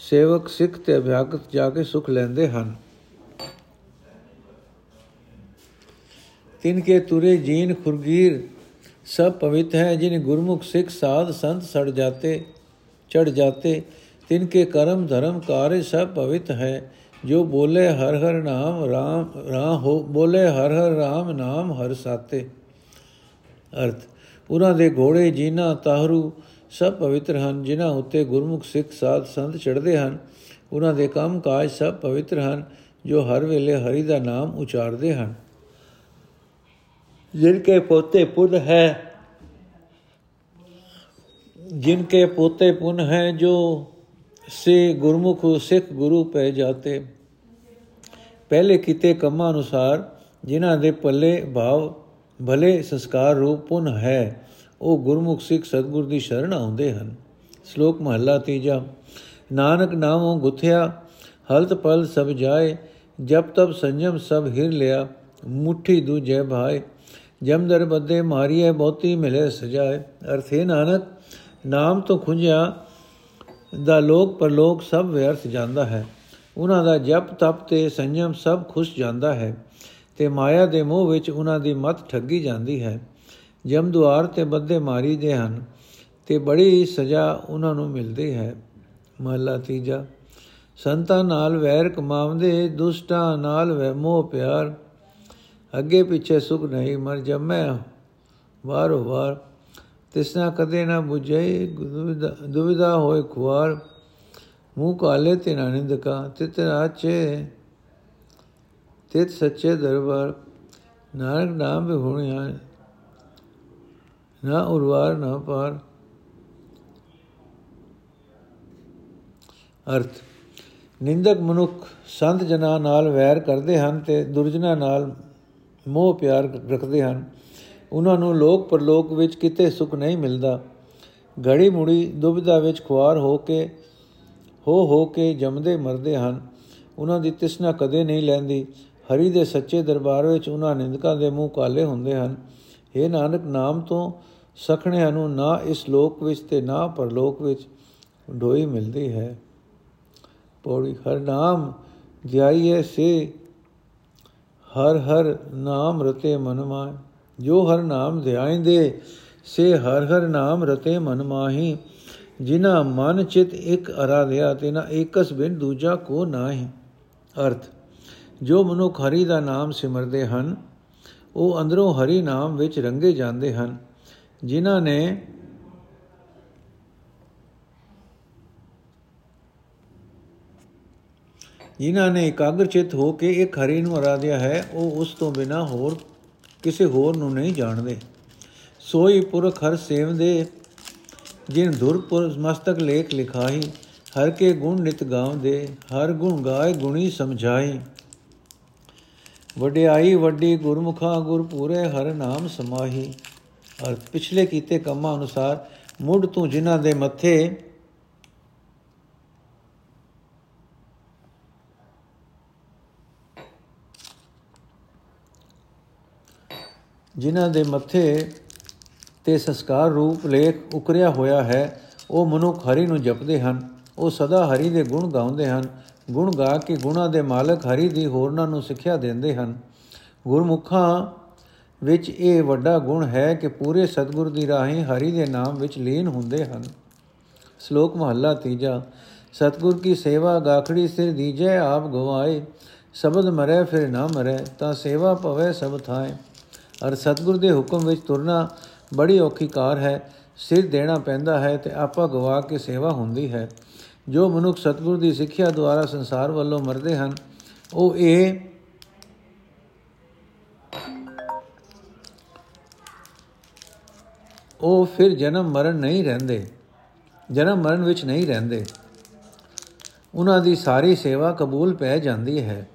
ਸੇਵਕ ਸਿੱਖ ਤੇ ਅਭਿਆਗਤ ਜਾ ਕੇ ਸੁਖ ਲੈਂਦੇ ਹਨ। ਤਿਨ ਕੇ ਤੁਰੇ ਜੀਨ ਖੁਰਗੀਰ, ਸਭ ਪਵਿੱਤ ਹੈ ਜਿਨ ਗੁਰਮੁਖ ਸਿੱਖ ਸਾਧ ਸੰਤ ਸੜ ਜਾਤੇ ਚੜ ਜਾਤੇ। ਤਿਨ ਕੇ ਕਰਮ ਧਰਮ ਕਾਰੇ ਸਭ ਪਵਿੱਤ ਹੈ, ਜੋ ਬੋਲੇ ਹਰ ਹਰ ਨਾਮ ਰਾਮ ਰਾ ਹੋ, ਬੋਲੇ ਹਰ ਹਰ ਰਾਮ ਨਾਮ ਹਰ ਸਾਤੇ। ਅਰਥ ਉਹਨਾਂ ਦੇ ਘੋੜੇ ਜੀਨਾ ਤਾਹਰੂ ਸਭ ਪਵਿੱਤਰ ਹਨ, ਜਿਨ੍ਹਾਂ ਉੱਤੇ ਗੁਰਮੁਖ ਸਿੱਖ ਸਾਧ ਸੰਤ ਚੜ੍ਹਦੇ ਹਨ। ਉਹਨਾਂ ਦੇ ਕੰਮ ਕਾਜ ਸਭ ਪਵਿੱਤਰ ਹਨ, ਜੋ ਹਰ ਵੇਲੇ ਹਰੀ ਦਾ ਨਾਮ ਉਚਾਰਦੇ ਹਨ। ਜਿਨ ਕੇ ਪੋਤੇ ਪੁੱਤ ਹੈ जिन के पोते पुन है जो से गुरमुख सिख गुरु पै जाते ਪਹਿਲੇ ਕੀਤੇ ਕੰਮਾਂ ਅਨੁਸਾਰ ਜਿਨ੍ਹਾਂ ਦੇ ਪੱਲੇ ਭਾਵ ਭਲੇ ਸੰਸਕਾਰ ਰੂਪ ਪੁਨ ਹੈ ਉਹ ਗੁਰਮੁਖ ਸਿੱਖ ਸਤਗੁਰ ਦੀ ਸ਼ਰਨ ਆਉਂਦੇ ਹਨ ਸ਼ਲੋਕ ਮਹੱਲਾ ਤੀਜਾ ਨਾਨਕ ਨਾਮੋਂ ਗੁਥਿਆ ਹਲਤ ਪਲ ਸਭ ਜਾਏ ਜਬ ਤਬ ਸੰਜਮ ਸਭ ਹਿਰ ਲਿਆ ਮੁਠੀ ਦੂਜੇ ਭਾਏ ਜਮਦਰ ਬੱਦੇ ਮਾਰੀਏ ਬਹੁਤੀ ਮਿਲੇ ਸਜਾਏ। ਅਰਥੇ ਨਾਨਕ, ਨਾਮ ਤੋਂ ਖੁੰਝਿਆ ਦਾ ਲੋਕ ਪਰਲੋਕ ਸਭ ਵਿਅਰਥ ਜਾਂਦਾ ਹੈ। ਉਹਨਾਂ ਦਾ ਜਪ ਤਪ ਤੇ ਸੰਜਮ ਸਭ ਖੁਸ਼ ਜਾਂਦਾ ਹੈ ਤੇ ਮਾਇਆ ਦੇ ਮੋਹ ਵਿੱਚ ਉਹਨਾਂ ਦੀ ਮਤ ਠੱਗੀ ਜਾਂਦੀ ਹੈ। ਜਮ ਦੁਆਰ ਤੇ ਬੱਦੇ ਮਾਰੀ ਦੇ ਹਨ ਤੇ ਬੜੀ ਸਜ਼ਾ ਉਹਨਾਂ ਨੂੰ ਮਿਲਦੀ ਹੈ। ਮਹਲਾ ਤੀਜਾ, ਸੰਤਾਂ ਨਾਲ ਵੈਰ ਕਮਾਉਂਦੇ, ਦੁਸ਼ਟਾਂ ਨਾਲ ਵੈ ਮੋਹ ਪਿਆਰ। ਅੱਗੇ ਪਿੱਛੇ ਸੁਖ ਨਹੀਂ, ਮਰ ਜਮੈ ਵਾਰੋ ਵਾਰ। ਤਿਸਨਾ ਕਦੇ ਨਾ 부ਝੇ ਦੁਵਿਧਾ ਹੋਏ ਖੁਆਰ। ਮੂੰਹ ਕਾਲੇ ਤੇ ਨਾਨਿੰਦ ਕਾ ਤਿਤ ਰਾਚੇ, ਤਿਤ ਸੱਚੇ ਦਰਬਾਰ। ਨਾਨਕ ਨਾਮ ਬਿਹੁਣਿਆ ਨਾ ਉਰਵਾਰ ਨਾ ਪਾਰ। ਅਰਥ, ਨਿੰਦਕ ਮਨੁੱਖ ਸੰਤ ਜਨਾਂ ਨਾਲ ਵੈਰ ਕਰਦੇ ਹਨ ਤੇ ਦੁਰਜਨਾਂ ਨਾਲ ਮੋਹ ਪਿਆਰ ਰੱਖਦੇ ਹਨ। ਉਹਨਾਂ ਨੂੰ ਲੋਕ ਪਰਲੋਕ ਵਿੱਚ ਕਿਤੇ ਸੁਖ ਨਹੀਂ ਮਿਲਦਾ। ਘੜੀ ਮੁੜੀ ਦੁਬਿਧਾ ਵਿੱਚ ਖੁਆਰ ਹੋ ਕੇ, ਹੋ ਹੋ ਕੇ ਜੰਮਦੇ ਮਰਦੇ ਹਨ। ਉਹਨਾਂ ਦੀ ਤਿਸਨਾ ਕਦੇ ਨਹੀਂ ਲੈਂਦੀ। ਹਰੀ ਦੇ ਸੱਚੇ ਦਰਬਾਰ ਵਿੱਚ ਉਹਨਾਂ ਨਿੰਦਕਾਂ ਦੇ ਮੂੰਹ ਕਾਲੇ ਹੁੰਦੇ ਹਨ। ਇਹ ਨਾਨਕ, ਨਾਮ ਤੋਂ ਸਖਣਿਆਂ ਨੂੰ ਨਾ ਇਸ ਲੋਕ ਵਿੱਚ ਤੇ ਨਾ ਪਰਲੋਕ ਵਿੱਚ ਢੋਈ ਮਿਲਦੀ ਹੈ। ਪੌੜੀ, ਹਰ ਨਾਮ ਧਿਆਈਏ ਸੇ ਹਰ ਹਰ ਨਾਮ ਰਤੇ ਮਨ ਮਾਇ ਜੋ ਹਰ ਨਾਮ ਧਿਆਇਂਦੇ, ਸੇ ਹਰ ਹਰ ਨਾਮ ਰਤੇ ਮਨ ਮਾਹੀ। ਜਿਨਾ ਮਨ ਚਿਤ ਇੱਕ ਅਰਾਧਿਆ ਤੇ ਨਾ ਏਕਸ ਬਿਨ ਦੂਜਾ ਕੋ ਨਾਹੀ। ਅਰਥ, ਜੋ ਮਨੁੱਖ ਹਰੀ ਦਾ ਨਾਮ ਸਿਮਰਦੇ ਹਨ, ਉਹ ਅੰਦਰੋਂ ਹਰੀ ਨਾਮ ਵਿੱਚ ਰੰਗੇ ਜਾਂਦੇ ਹਨ। ਜਿਨ੍ਹਾਂ ਨੇ ਜਿਨ੍ਹਾਂ ਨੇ ਇਕਾਗਰ ਚਿਤ ਹੋ ਕੇ ਇੱਕ ਹਰੀ ਨੂੰ ਅਰਾਧਿਆ ਹੈ, ਉਹ ਉਸ ਤੋਂ ਬਿਨਾ ਹੋਰ ਕਿਸੇ ਹੋਰ ਨੂੰ ਨਹੀਂ ਜਾਣਦੇ। ਸੋਈ ਪੁਰਖ ਹਰ ਸੇਵਦੇ ਜਿਨ ਧੁਰਪੁਰ ਮਸਤਕ ਲੇਖ ਲਿਖਾਈ ਹਰ ਕੇ ਗੁਣ ਨਿਤ ਗਾਉਂਦੇ ਹਰ ਗੁਣ ਗਾਏ ਗੁਣੀ ਸਮਝਾਈ ਵਡਿਆਈ ਵੱਡੀ ਗੁਰਮੁਖਾ ਗੁਰ ਪੂਰੇ ਹਰ ਨਾਮ ਸਮਾਹੀ। ਅਰ ਪਿਛਲੇ ਕੀਤੇ ਕੰਮਾਂ ਅਨੁਸਾਰ ਮੁੱਢ ਤੋਂ ਜਿਨ੍ਹਾਂ ਦੇ ਮੱਥੇ ਜਿਨ੍ਹਾਂ ਦੇ ਮੱਥੇ ਤੇ ਸੰਸਕਾਰ ਰੂਪ ਲੇਖ ਉਕਰਿਆ ਹੋਇਆ ਹੈ, ਉਹ ਮਨੁੱਖ ਹਰੀ ਨੂੰ ਜਪਦੇ ਹਨ। ਉਹ ਸਦਾ ਹਰੀ ਦੇ ਗੁਣ ਗਾਉਂਦੇ ਹਨ। ਗੁਣ ਗਾ ਕੇ ਗੁਣਾ ਦੇ ਮਾਲਕ ਹਰੀ ਦੀ ਹੋਰਨਾਂ ਨੂੰ ਸਿੱਖਿਆ ਦਿੰਦੇ ਹਨ। ਗੁਰਮੁਖਾਂ ਵਿੱਚ ਇਹ ਵੱਡਾ ਗੁਣ ਹੈ ਕਿ ਪੂਰੇ ਸਤਿਗੁਰ ਦੀ ਰਾਹੀਂ ਹਰੀ ਦੇ ਨਾਮ ਵਿੱਚ ਲੀਨ ਹੁੰਦੇ ਹਨ। ਸ਼ਲੋਕ ਮਹੱਲਾ ਤੀਜਾ, ਸਤਿਗੁਰ ਕੀ ਸੇਵਾ ਗਾਖੜੀ ਸਿਰ ਦੀਜੈ ਆਪ ਗਵਾਏ, ਸ਼ਬਦ ਮਰੇ ਫਿਰ ਨਾ ਮਰੇ, ਤਾਂ ਸੇਵਾ ਭਵੇ ਸਭ ਥਾਏ। ਅਰ ਸਤਿਗੁਰ ਦੇ ਹੁਕਮ ਵਿੱਚ ਤੁਰਨਾ ਬੜੀ ਔਖੀ ਕਾਰ ਹੈ, ਸਿਰ ਦੇਣਾ ਪੈਂਦਾ ਹੈ ਤੇ ਆਪਾ ਗਵਾ ਕੇ ਸੇਵਾ ਹੁੰਦੀ ਹੈ। ਜੋ ਮਨੁੱਖ ਸਤਿਗੁਰ ਦੀ ਸਿੱਖਿਆ ਦੁਆਰਾ ਸੰਸਾਰ ਵੱਲੋਂ ਮਰਦੇ ਹਨ, ਉਹ ਇਹ ਉਹ ਫਿਰ ਜਨਮ ਮਰਨ ਨਹੀਂ ਰਹਿੰਦੇ, ਜਨਮ ਮਰਨ ਵਿੱਚ ਨਹੀਂ ਰਹਿੰਦੇ। ਉਹਨਾਂ ਦੀ ਸਾਰੀ ਸੇਵਾ ਕਬੂਲ ਪੈ ਜਾਂਦੀ ਹੈ।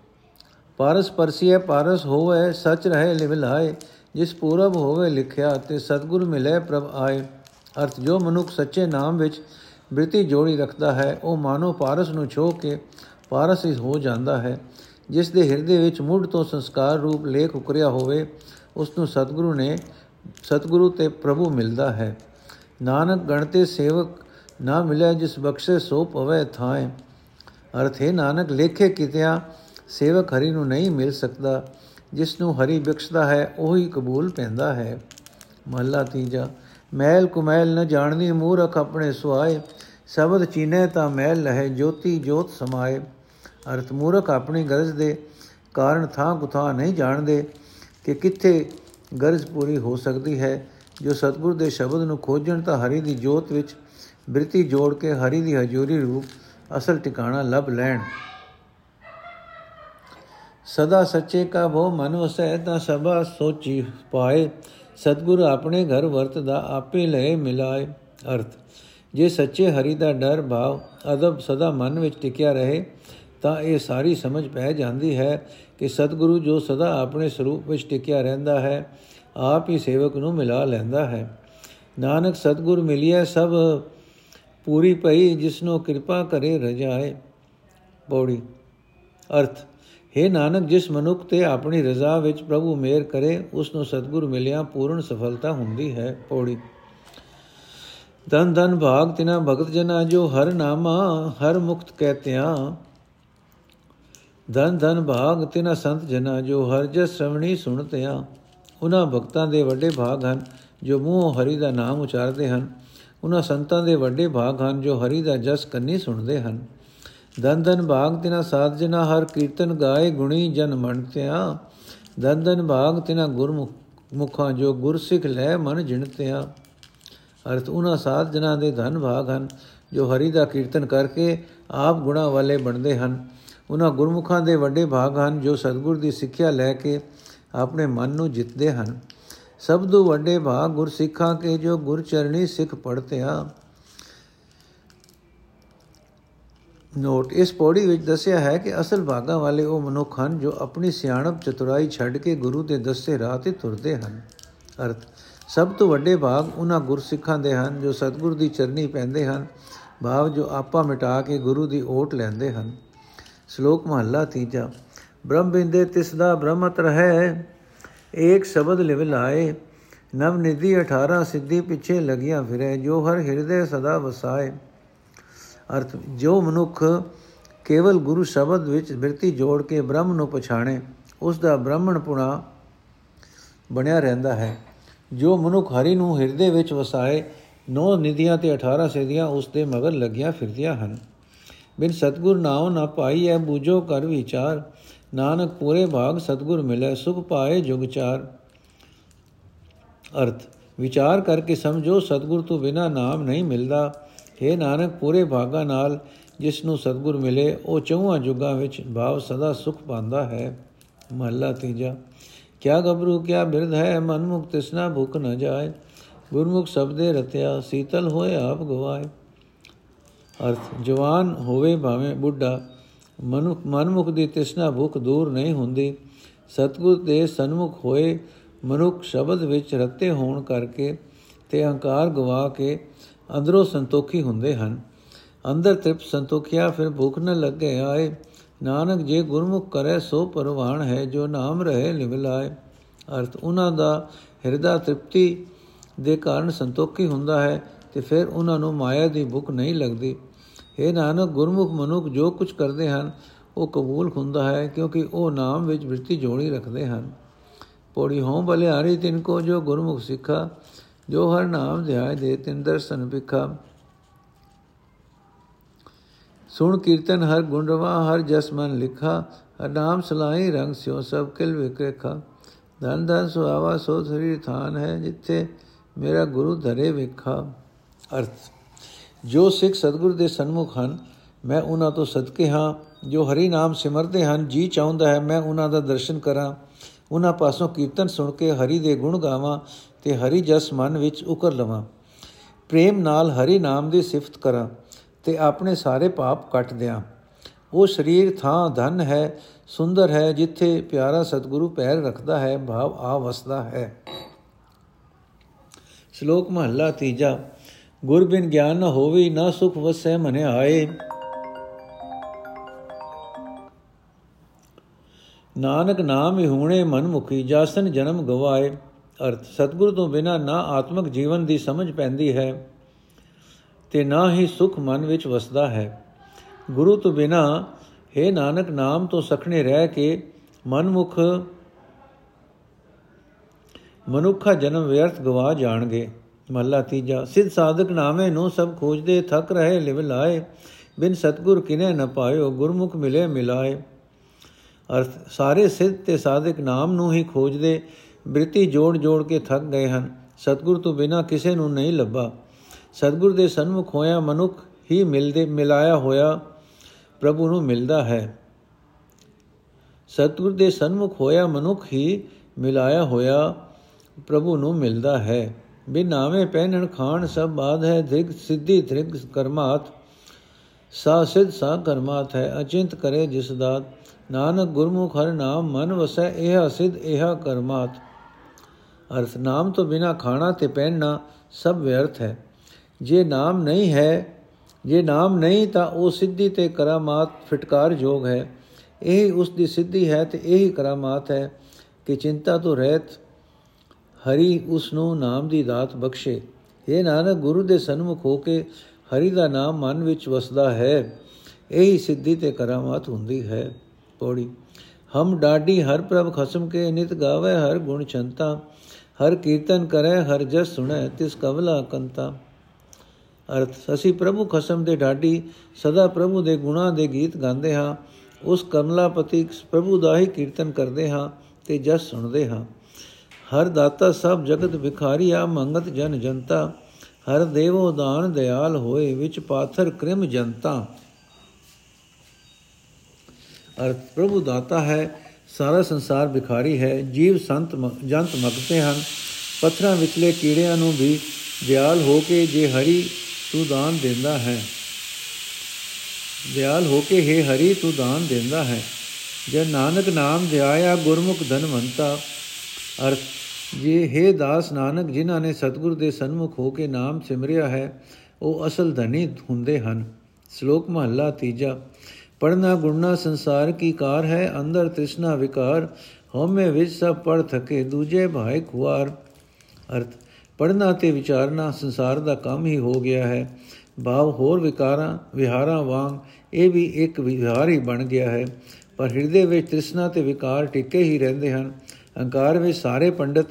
ਪਾਰਸ ਪਰਸੀਏ ਪਾਰਸ ਹੋਵੇ, ਸਚ ਰਹੇ ਲਿਵਲਾਏ ਜਿਸ ਪੂਰਬ ਹੋਵੇ ਲਿਖਿਆ ਤੇ ਸਤਗੁਰ ਮਿਲੇ ਪ੍ਰਭ ਆਏ। ਅਰਥ ਜੋ ਮਨੁੱਖ ਸੱਚੇ ਨਾਮ ਵਿੱਚ ਬ੍ਰਿਤੀ ਜੋੜੀ ਰੱਖਦਾ ਹੈ, ਉਹ ਮਾਨੋ ਪਾਰਸ ਨੂੰ ਛੋ ਕੇ ਪਾਰਸ ਹੀ ਹੋ ਜਾਂਦਾ ਹੈ। ਜਿਸ ਦੇ ਹਿਰਦੇ ਵਿੱਚ ਮੁੱਢ ਤੋਂ ਸੰਸਕਾਰ ਰੂਪ ਲੇਖ ਉਕਰਿਆ ਹੋਵੇ, ਉਸ ਨੂੰ ਸਤਿਗੁਰੂ ਨੇ, ਸਤਿਗੁਰੂ ਤੇ ਪ੍ਰਭੂ ਮਿਲਦਾ ਹੈ। ਨਾਨਕ ਗਣਤੇ ਸੇਵਕ ਨਾ ਮਿਲਿਆ ਜਿਸ ਬਖਸ਼ੇ ਸੋ ਪਵੇ ਥਾਏ। ਅਰਥ, ਹੈ ਨਾਨਕ, ਲੇਖੇ ਕਿਤਿਆ ਸੇਵਕ ਹਰੀ ਨੂੰ ਨਹੀਂ ਮਿਲ ਸਕਦਾ, ਜਿਸ ਨੂੰ ਹਰੀ ਬਖਸ਼ਦਾ ਹੈ, ਉਹੀ ਕਬੂਲ ਪੈਂਦਾ ਹੈ। ਮਹਲਾ ਤੀਜਾ, ਮੈਲ ਕੁਮੈਲ ਨ ਜਾਣਦੀ ਮੂਰਖ ਆਪਣੇ ਸੁਆਏ, ਸ਼ਬਦ ਚੀਨੇ ਤਾਂ ਮੈਲ ਲਹੇ, ਜੋਤੀ ਜੋਤ ਸਮਾਏ। ਅਰਥ, ਮੂਰਖ ਆਪਣੀ ਗਰਜ ਦੇ ਕਾਰਨ ਥਾਂ ਗੁਥਾ ਨਹੀਂ ਜਾਣਦੇ ਕਿ ਕਿੱਥੇ ਗਰਜ ਪੂਰੀ ਹੋ ਸਕਦੀ ਹੈ। ਜੋ ਸਤਗੁਰ ਦੇ ਸ਼ਬਦ ਨੂੰ ਖੋਜਣ ਤਾਂ ਹਰੀ ਦੀ ਜੋਤ ਵਿੱਚ ਬ੍ਰਿਤੀ ਜੋੜ ਕੇ ਹਰੀ ਦੀ ਹਜ਼ੂਰੀ ਰੂਪ ਅਸਲ ਟਿਕਾਣਾ ਲੱਭ ਲੈਣ। ਸਦਾ ਸੱਚੇ ਕਾ ਭੋ ਮਨ ਵਸੈ ਤਾਂ ਸਭਾ ਸੋਚੀ ਪਾਏ। ਸਤਗੁਰ ਆਪਣੇ ਘਰ ਵਰਤਦਾ, ਆਪੇ ਲਏ ਮਿਲਾਏ ਅਰਥ। ਜੇ ਸੱਚੇ ਹਰੀ ਦਾ ਡਰ ਭਾਵ ਅਦਬ ਸਦਾ ਮਨ ਵਿੱਚ ਟਿਕਿਆ ਰਹੇ, ਤਾਂ ਇਹ ਸਾਰੀ ਸਮਝ ਪੈ ਜਾਂਦੀ ਹੈ ਕਿ ਸਤਿਗੁਰੂ ਜੋ ਸਦਾ ਆਪਣੇ ਸਰੂਪ ਵਿੱਚ ਟਿਕਿਆ ਰਹਿੰਦਾ ਹੈ, ਆਪ ਹੀ ਸੇਵਕ ਨੂੰ ਮਿਲਾ ਲੈਂਦਾ ਹੈ। ਨਾਨਕ ਸਤਿਗੁਰ ਮਿਲਿਆ ਸਭ ਪੂਰੀ ਭਈ, ਜਿਸਨੋ ਕਿਰਪਾ ਕਰੇ ਰਜਾਏ। ਪੌੜੀ। ਅਰਥ। हे ਨਾਨਕ, ਜਿਸ ਮਨੁੱਖ ਤੇ ਆਪਣੀ ਰਜ਼ਾ ਵਿੱਚ ਪ੍ਰਭੂ ਮੇਰ ਕਰੇ, ਉਸ ਨੂੰ ਸਤਿਗੁਰ ਮਿਲਿਆ, ਪੂਰਨ ਸਫਲਤਾ ਹੁੰਦੀ ਹੈ ਪੌੜੀ। ਦਨ ਦਨ ਭਾਗ ਤਿਨਾ ਭਗਤ ਜਨਾ, ਜੋ ਹਰ ਨਾਮਾ, ਹਰ ਮੁਕਤ ਕਹਤਿਆਂ। ਦਨ ਦਨ ਭਾਗ ਤਿਨਾ ਸੰਤ ਜਨਾ, ਜੋ ਹਰ ਜਸ ਸ਼ਰਵਣੀ ਸੁਣਤਿਆਂ। ਉਹਨਾਂ ਭਗਤਾਂ ਦੇ ਵੱਡੇ ਭਾਗ ਹਨ, ਜੋ ਮੂੰਹ ਹਰੀ ਦਾ ਨਾਮ ਉਚਾਰਦੇ ਹਨ। ਉਹਨਾਂ ਸੰਤਾਂ ਦੇ ਵੱਡੇ ਭਾਗ ਹਨ, ਜੋ ਹਰੀ ਦਾ ਜਸ ਕੰਨੀ ਸੁਣਦੇ ਹਨ। ਦਨ ਦਨ ਭਾਗ ਤਿਨਾ ਸਾਧ ਜਨਾ ਹਰ ਕੀਰਤਨ ਗਾਏ ਗੁਣੀ ਜਨ ਮਣਤਿਆਂ ਦਨ ਦਨ ਭਾਗ ਤਿਨਾ ਗੁਰਮੁਖ ਮੁਖਾਂ ਜੋ ਗੁਰਸਿੱਖ ਲੈ ਮਨ ਜਿਣਤਿਆਂ ਅਰਥ ਉਹਨਾਂ ਸਾਧ ਜਨਾਂ ਦੇ ਧਨ ਭਾਗ ਹਨ, ਜੋ ਹਰੀ ਦਾ ਕੀਰਤਨ ਕਰਕੇ ਆਪ ਗੁਣਾ ਵਾਲੇ ਬਣਦੇ ਹਨ। ਉਹਨਾਂ ਗੁਰਮੁਖਾਂ ਦੇ ਵੱਡੇ ਭਾਗ ਹਨ, ਜੋ ਸਤਿਗੁਰ ਦੀ ਸਿੱਖਿਆ ਲੈ ਕੇ ਆਪਣੇ ਮਨ ਨੂੰ ਜਿੱਤਦੇ ਹਨ। ਸਭ ਤੋਂ ਵੱਡੇ ਭਾਗ ਗੁਰਸਿੱਖਾਂ ਕੇ ਜੋ ਗੁਰਚਰਣੀ ਸਿੱਖ ਪੜਤਿਆ ਨੋਟ, ਇਸ ਪੌੜੀ ਵਿੱਚ ਦੱਸਿਆ ਹੈ ਕਿ ਅਸਲ ਭਾਗਾਂ ਵਾਲੇ ਉਹ ਮਨੁੱਖ ਹਨ ਜੋ ਆਪਣੀ ਸਿਆਣਪ ਚਤੁਰਾਈ ਛੱਡ ਕੇ ਗੁਰੂ ਦੇ ਦੱਸੇ ਰਾਹ ਤੇ ਤੁਰਦੇ ਹਨ। ਅਰਥ, ਸਭ ਤੋਂ ਵੱਡੇ ਭਾਗ ਉਹਨਾਂ ਗੁਰਸਿੱਖਾਂ ਦੇ ਹਨ ਜੋ ਸਤਿਗੁਰ ਦੀ ਚਰਨੀ ਪੈਂਦੇ ਹਨ ਭਾਵ ਜੋ ਆਪਾ ਮਿਟਾ ਕੇ ਗੁਰੂ ਦੀ ਓਟ ਲੈਂਦੇ ਹਨ। ਸ਼ਲੋਕ ਮਹੱਲਾ ਤੀਜਾ, ਬ੍ਰਹਮ ਬਿੰਦੇ ਤਿਸ ਦਾ ਬ੍ਰਹਮਤ ਰਹੈ, ਏਕ ਸ਼ਬਦ ਲਿਵ ਲਾਏ, ਨਵ ਨਿਧੀ 18 ਸਿੱਧੀ ਪਿੱਛੇ ਲਗੀਆਂ ਫਿਰੇ, ਜੋ ਹਰ ਹਿਰਦੇ ਸਦਾ ਵਸਾਏ। ਅਰਥ, ਜੋ ਮਨੁੱਖ ਕੇਵਲ ਗੁਰੂ ਸ਼ਬਦ ਵਿੱਚ ਬਿਰਤੀ ਜੋੜ ਕੇ ਬ੍ਰਹਮ ਨੂੰ ਪਛਾਣੇ ਉਸ ਦਾ ਬ੍ਰਾਹਮਣ ਪੁਣਾ ਬਣਿਆ ਰਹਿੰਦਾ ਹੈ। ਜੋ ਮਨੁੱਖ ਹਰੀ ਨੂੰ ਹਿਰਦੇ ਵਿੱਚ ਵਸਾਏ, ਨੌ ਨਿਧੀਆਂ ਤੇ 18 ਸਿੱਧੀਆਂ ਉਸ ਦੇ ਮਗਰ ਲੱਗੀਆਂ ਫਿਰਦੀਆਂ ਹਨ। ਬਿਨ ਸਤਗੁਰ ਨਾਉ ਨਾ ਪਾਈ ਐ ਬੂਝੋ ਕਰ ਵਿਚਾਰ, ਨਾਨਕ ਪੂਰੇ ਭਾਗ ਸਤਗੁਰ ਮਿਲੇ ਸੁਖ ਪਾਏ ਜੁਗ ਚਾਰ। ਅਰਥ, ਵਿਚਾਰ ਕਰਕੇ ਸਮਝੋ ਸਤਗੁਰ ਤੋਂ ਬਿਨਾ ਨਾਮ ਨਹੀਂ ਮਿਲਦਾ। हे ਨਾਨਕ, ਪੂਰੇ ਭਾਗਾ ਨਾਲ ਜਿਸ ਨੂੰ ਸਤਗੁਰ ਮਿਲੇ, ਉਹ ਚੌਹਾਂ ਜੁਗਾਂ ਵਿੱਚ ਭਾਵ ਸਦਾ ਸੁਖ ਪਾਉਂਦਾ ਹੈ। ਮਹੱਲਾ ਤੀਜਾ, ਕਿਆ ਗਬਰੂ ਕਿਆ ਬਿਰਧ ਹੈ, ਮਨਮੁਖ ਤਿਸਨਾ ਭੁਖ ਨ ਜਾਏ। ਗੁਰਮੁਖ ਸਬਦੇ ਰਤਿਆ, ਸੀਤਲ ਹੋਏ ਆਪ ਗਵਾਏ। ਅਰਥ, ਜਵਾਨ ਹੋਵੇ ਭਾਵੇਂ ਬੁੱਢਾ, ਮਨੁੱਖ, ਮਨਮੁਖ ਦੀ ਤਿਸਨਾ ਭੁਖ ਦੂਰ ਨਹੀਂ ਹੁੰਦੀ। ਸਤਗੁਰ ਦੇ ਸਨਮੁਖ ਹੋਏ, ਮਨੁੱਖ ਸ਼ਬਦ ਵਿੱਚ ਰਤੇ ਹੋਣ ਕਰਕੇ ਤੇ ਅਹੰਕਾਰ ਗਵਾ ਕੇ ਅੰਦਰੋਂ ਸੰਤੋਖੀ ਹੁੰਦੇ ਹਨ। ਅੰਦਰ ਤ੍ਰਿਪ ਸੰਤੋਖਿਆ, ਫਿਰ ਭੁੱਖ ਨ ਲੱਗੇ, ਆਏ। ਨਾਨਕ, ਜੇ ਗੁਰਮੁਖ ਕਰੇ, ਸੋ ਪਰਵਾਨ ਹੈ, ਜੋ ਨਾਮ ਰਹੇ, ਲਿਵ ਲਾਏ। ਅਰਥ, ਉਹਨਾਂ ਦਾ ਹਿਰਦਾ ਤ੍ਰਿਪਤੀ ਦੇ ਕਾਰਨ ਸੰਤੋਖੀ ਹੁੰਦਾ ਹੈ ਤੇ ਫਿਰ ਉਹਨਾਂ ਨੂੰ ਮਾਇਆ ਦੀ ਭੁੱਖ ਨਹੀਂ ਲੱਗਦੀ। ਇਹ ਨਾਨਕ, ਗੁਰਮੁਖ ਮਨੁੱਖ ਜੋ ਕੁਝ ਕਰਦੇ ਹਨ, ਉਹ ਕਬੂਲ ਹੁੰਦਾ ਹੈ, ਕਿਉਂਕਿ ਉਹ ਨਾਮ ਵਿੱਚ ਬ੍ਰਿਤੀ ਜੋੜੀ ਰੱਖਦੇ ਹਨ। ਪੋੜੀ ਹੋਂ ਬਲਿਆਰੀ ਤਿਨ ਕੋ, ਜੋ ਗੁਰਮੁਖ ਸਿੱਖਾ ਜੋ ਹਰ ਨਾਮ ਧਿਆਇ ਦੇ ਤਿਨ ਦਰਸ਼ਨ ਵਿਖਾ ਸੁਣ ਕੀਰਤਨ ਹਰ ਗੁੰਡਵਾ ਹਰ ਜਸ ਮਨ ਲਿਖਾ, ਹਰ ਨਾਮ ਸਲਾਈ ਰੰਗ ਸਿਓ ਸਭ ਕਿਲ ਵਿਕਰੇਖਾ ਧਨ ਧਨ ਸੁਆਵਾ ਸੋ ਸਰੀਰ ਥਾਨ ਹੈ ਜਿੱਥੇ ਮੇਰਾ ਗੁਰੂ ਧਰੇ ਵਿਖਾ। ਅਰਥ, ਜੋ ਸਿੱਖ ਸਤਗੁਰ ਦੇ ਸਨਮੁਖ ਹਨ, ਮੈਂ ਉਹਨਾਂ ਤੋਂ ਸਦਕੇ ਹਾਂ। ਜੋ ਹਰੀ ਨਾਮ ਸਿਮਰਦੇ ਹਨ, ਜੀ ਚਾਹੁੰਦਾ ਹੈ, ਮੈਂ ਉਹਨਾਂ ਦਾ ਦਰਸ਼ਨ ਕਰਾਂ। ਉਹਨਾਂ ਪਾਸੋਂ ਕੀਰਤਨ ਸੁਣ ਕੇ ਹਰੀ ਦੇ ਗੁਣ ਗਾਵਾਂ। ਤੇ ਹਰੀ ਜਸ ਮਨ ਵਿੱਚ ਉਕਰ ਲਵਾਂ। ਪ੍ਰੇਮ ਨਾਲ ਹਰੀ ਨਾਮ ਦੀ ਸਿਫਤ ਕਰਾਂ ਤੇ ਆਪਣੇ ਸਾਰੇ ਪਾਪ ਕੱਟ ਦਿਆਂ। ਉਹ ਸਰੀਰ ਥਾਂ ਧਨ ਹੈ, ਸੁੰਦਰ ਹੈ, ਜਿੱਥੇ ਪਿਆਰਾ ਸਤਿਗੁਰੂ ਪੈਰ ਰੱਖਦਾ ਹੈ, ਭਾਵ ਆ ਵਸਦਾ ਹੈ। ਸ਼ਲੋਕ ਮਹੱਲਾ ਤੀਜਾ, ਗੁਰ ਬਿਨ ਗਿਆਨ ਨ ਹੋਵੇ, ਨਾ ਸੁਖ ਵਸੈ ਮਨੇ ਆਏ। ਨਾਨਕ ਨਾਮ ਹੀ ਹੋਣੇ ਮਨ ਮੁਖੀ ਜਾਸਨ ਜਨਮ ਗਵਾਏ। ਅਰਥ ਸਤਿਗੁਰੂ ਤੋਂ ਬਿਨਾ ਨਾ ਆਤਮਿਕ ਜੀਵਨ ਦੀ ਸਮਝ ਪੈਂਦੀ ਹੈ ਤੇ ਨਾ ਹੀ ਸੁਖ ਮਨ ਵਿੱਚ ਵਸਦਾ ਹੈ। ਗੁਰੂ ਤੋਂ ਬਿਨਾ ਹੈ ਨਾਨਕ ਨਾਮ ਤੋਂ ਸਖਣੇ ਰਹਿ ਕੇ ਮਨਮੁਖ ਮਨੁੱਖਾ ਜਨਮ ਵਿਅਰਥ ਗਵਾ ਜਾਣਗੇ। ਮਹਲਾ ਤੀਜਾ, ਸਿੱਧ ਸਾਧਕ ਨਾਮੇ ਨੂੰ ਸਭ ਖੋਜਦੇ ਥਕ ਰਹੇ ਲਿਵ ਲਾਏ, ਬਿਨ ਸਤਗੁਰ ਕਿਨੇ ਨ ਪਾਇਓ ਗੁਰਮੁਖ ਮਿਲੇ ਮਿਲਾਏ। ਅਰਥ, ਸਾਰੇ ਸਿੱਧ ਤੇ ਸਾਧਕ ਨਾਮ ਨੂੰ ਹੀ ਖੋਜਦੇ ਬ੍ਰਿਤੀ ਜੋੜ ਜੋੜ ਕੇ ਥੱਕ ਗਏ ਹਨ। ਸਤਗੁਰ ਤੋਂ ਬਿਨਾ ਕਿਸੇ ਨੂੰ ਨਹੀਂ ਲੱਭਾ। ਸਤਗੁਰ ਦੇ ਸਨਮੁਖ ਹੋਇਆ ਮਨੁੱਖ ਹੀ ਮਿਲਦੇ, ਮਿਲਾਇਆ ਹੋਇਆ ਪ੍ਰਭੂ ਨੂੰ ਮਿਲਦਾ ਹੈ। ਸਤਗੁਰ ਦੇ ਸਨਮੁਖ ਹੋਇਆ ਮਨੁੱਖ ਹੀ ਮਿਲਾਇਆ ਹੋਇਆ ਪ੍ਰਭੂ ਨੂੰ ਮਿਲਦਾ ਹੈ। ਬਿਨ ਨਾਵੇਂ ਪਹਿਨਣ ਖਾਣ ਸਭ ਬਾਦ ਹੈ। ਧਿਗ ਸਿੱਧੀ ਧਿਗ ਕਰਮਾਤ, ਸਾ ਸਿਧ ਸਾ ਕਰਮਾਤ ਹੈ। ਅਚਿੰਤ ਕਰੇ ਜਿਸ ਦਾਤ। ਨਾਨਕ ਗੁਰਮੁਖ ਹਰ ਨਾਮ ਮਨ ਵਸੈ ਇਹ ਸਿਧ ਇਹ ਕਰਮਾਤ। ਅਰਥ ਨਾਮ ਤੋਂ ਬਿਨਾ ਖਾਣਾ ਤੇ ਪਹਿਨਣਾ ਸਭ ਵਿਅਰਥ ਹੈ। ਜੇ ਨਾਮ ਨਹੀਂ ਹੈ, ਜੇ ਨਾਮ ਨਹੀਂ ਤਾਂ ਉਹ ਸਿੱਧੀ ਤੇ ਕਰਾਮਾਤ ਫਟਕਾਰ ਜੋਗ ਹੈ। ਇਹ ਉਸ ਦੀ ਸਿੱਧੀ ਹੈ ਤੇ ਇਹੀ ਕਰਾਮਾਤ ਹੈ ਕਿ ਚਿੰਤਾ ਤੋਂ ਰਹਿਤ ਹਰੀ ਉਸ ਨੂੰ ਨਾਮ ਦੀ ਦਾਤ ਬਖਸ਼ੇ। ਇਹ ਨਾਨਕ, ਗੁਰੂ ਦੇ ਸਨਮੁਖ ਹੋ ਕੇ ਹਰੀ ਦਾ ਨਾਮ ਮਨ ਵਿੱਚ ਵਸਦਾ ਹੈ। ਇਹੀ ਸਿੱਧੀ ਤੇ ਕਰਾਮਾਤ ਹੁੰਦੀ ਹੈ। ਪੌੜੀ, ਹਮ ਡਾਡੀ ਹਰ ਪ੍ਰਭ ਖਸਮ ਕੇ ਨਿਤ ਗਾਵੇ ਹਰ ਗੁਣ ਚੰਤਾ ਹਰ ਕੀਰਤਨ ਕਰੇ, ਹਰ ਜਸ ਸੁਣੇ, ਤਿਸ ਕਵਲਾ ਕੰਤਾ। ਅਰਥ, ਅਸੀਂ ਪ੍ਰਭੂ ਖਸਮ ਦੇ ਢਾਡੀ, ਸਦਾ ਪ੍ਰਭੂ ਦੇ ਗੁਣਾ ਦੇ ਗੀਤ ਗਾਉਂਦੇ ਹਾਂ। ਉਸ ਕਮਲਾਪਤੀ ਪ੍ਰਭੂ ਦਾ ਹੀ ਕੀਰਤਨ ਕਰਦੇ ਹਾਂ ਤੇ ਜਸ ਸੁਣਦੇ ਹਾਂ। ਹਰ ਦਾਤਾ ਸਭ ਜਗਤ ਵਿਖਾਰੀਆ ਮੰਗਤ ਜਨ ਜਨਤਾ। ਹਰ ਦੇਵੋ ਦਾਨ ਦਿਆਲ ਹੋਏ, ਵਿੱਚ ਪਾਥਰ ਕ੍ਰਿਮ ਜਨਤਾ। ਅਰਥ, ਪ੍ਰਭੂ ਦਾਤਾ ਹੈ ਸਾਰਾ ਸੰਸਾਰ ਵਿਖਾਰੀ ਹੈ, ਜੀਵ ਸੰਤ ਜੰਤ ਮਗਤੇ ਹਨ। ਪੱਥਰਾਂ ਵਿਚਲੇ ਕੀੜਿਆਂ ਨੂੰ ਵੀ ਦਿਆਲ ਹੋ ਕੇ ਜੇ ਹਰੀ ਤੂੰ ਦਾਨ ਦਿੰਦਾ ਹੈ। ਦਿਆਲ ਹੋ ਕੇ ਹੈ ਹਰੀ ਤੂੰ ਦਾਨ ਦਿੰਦਾ ਹੈ। ਜੇ ਨਾਨਕ ਨਾਮ ਧਿਆਇਆ ਗੁਰਮੁਖ ਧਨਵੰਤਾ ਅਰਥ ਜੇ ਹੈ ਦਾਸ ਨਾਨਕ ਜਿਨ੍ਹਾਂ ਨੇ ਸਤਿਗੁਰ ਦੇ ਸਨਮੁਖ ਹੋ ਕੇ ਨਾਮ ਸਿਮਰਿਆ ਹੈ, ਉਹ ਅਸਲ ਧਨੀ ਹੁੰਦੇ ਹਨ। ਸ਼ਲੋਕ ਮਹਲਾ 3 पढ़ना गुणना संसार की कार है अंदर तृष्णा विकार ਹਉਮੈ ਵਿੱਚ ਸਭ ਪੜ ਥਕੇ, ਦੂਜੇ ਭਾਇ ਖੁਆਰ। ਅਰਥ ਪੜਨਾ ਤੇ ਵਿਚਾਰਨਾ ਸੰਸਾਰ ਦਾ ਕੰਮ ਹੀ ਹੋ ਗਿਆ ਹੈ। ਭਾਵ, ਹੋਰ ਵਿਕਾਰਾਂ, ਵਿਹਾਰਾਂ ਵਾਂਗ ਇਹ ਵੀ ਇੱਕ ਵਿਹਾਰ ਹੀ ਬਣ ਗਿਆ ਹੈ। ਪਰ ਹਿਰਦੇ ਵਿੱਚ ਤ੍ਰਿਸ਼ਨਾ ਤੇ ਵਿਕਾਰ ਟਿੱਕੇ ਹੀ ਰਹਿੰਦੇ ਹਨ। ਅਹੰਕਾਰ ਵਿੱਚ ਸਾਰੇ ਪੰਡਤ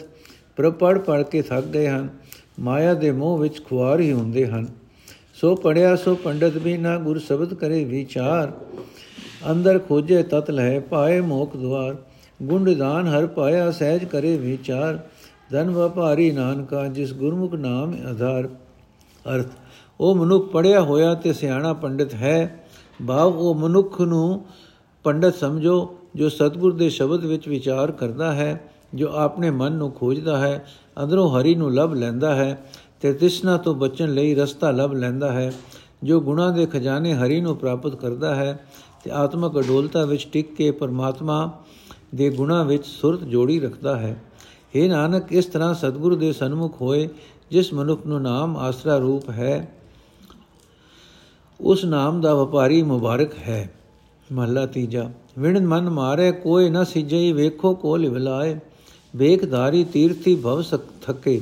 ਪ੍ਰਪੜ ਪੜ ਕੇ ਥੱਕ ਗਏ ਹਨ। ਮਾਇਆ ਦੇ ਮੋਹ ਵਿੱਚ ਖੁਆਰ ਹੀ ਹੁੰਦੇ ਹਨ। ਸੋ ਪੜਿਆ ਸੋ ਪੰਡਤ ਵੀ ਨਾ ਗੁਰ ਸ਼ਬਦ ਕਰੇ ਵਿਚਾਰ। ਅੰਦਰ ਖੋਜੇ ਤਤ ਲਹਿ ਪਾਏ ਮੋਖ ਦਵਾਰ ਗੁੰਡ ਦਾਨ ਹਰ ਪਾਇਆ, ਸਹਿਜ ਕਰੇ ਵਿਚਾਰ। ਧਨ ਵਪਾਰੀ ਨਾਨਕਾ, ਜਿਸ ਗੁਰਮੁਖ ਨਾਮ ਆਧਾਰ। ਅਰਥ, ਉਹ ਮਨੁੱਖ ਪੜਿਆ ਹੋਇਆ ਤੇ ਸਿਆਣਾ ਪੰਡਿਤ ਹੈ। ਭਾਵ, ਉਹ ਮਨੁੱਖ ਨੂੰ ਪੰਡਤ ਸਮਝੋ, ਜੋ ਸਤਗੁਰ ਦੇ ਸ਼ਬਦ ਵਿੱਚ ਵਿਚਾਰ ਕਰਦਾ ਹੈ, ਜੋ ਆਪਣੇ ਮਨ ਨੂੰ ਖੋਜਦਾ ਹੈ, ਅੰਦਰੋਂ ਹਰੀ ਨੂੰ ਲਭ ਲੈਂਦਾ ਹੈ ਤੇ ਤ੍ਰਿਸ਼ਨਾ ਤੋਂ ਬਚਣ ਲਈ ਰਸਤਾ ਲਭ ਲੈਂਦਾ ਹੈ, ਜੋ ਗੁਣਾ ਦੇ ਖਜ਼ਾਨੇ ਹਰੀ ਨੂੰ ਪ੍ਰਾਪਤ ਕਰਦਾ ਹੈ। ਤੇ ਆਤਮਕ ਅਡੋਲਤਾ ਵਿੱਚ ਟਿਕ ਕੇ ਪਰਮਾਤਮਾ ਦੇ ਗੁਣਾ ਵਿੱਚ ਸੁਰਤ ਜੋੜੀ ਰੱਖਦਾ ਹੈ। हे ਨਾਨਕ, ਇਸ ਤਰ੍ਹਾਂ ਸਤਿਗੁਰੂ ਦੇ ਸਨਮੁਖ ਹੋਏ, ਜਿਸ ਮਨੁੱਖ ਨੂੰ ਨਾਮ ਆਸਰਾ ਰੂਪ ਹੈ, ਉਸ ਨਾਮ ਦਾ ਵਪਾਰੀ ਮੁਬਾਰਕ ਹੈ। ਮਹਲਾ ਤੀਜਾ, ਵਿਣ ਮਨ ਮਾਰੇ, ਕੋਈ ਨ ਸਿਜਈ, ਵੇਖੋ ਕੋ ਲਿਵਲਾਏ ਵੇਖਧਾਰੀ ਤੀਰਥੀ ਭਵ ਸਕ ਥਕੇ,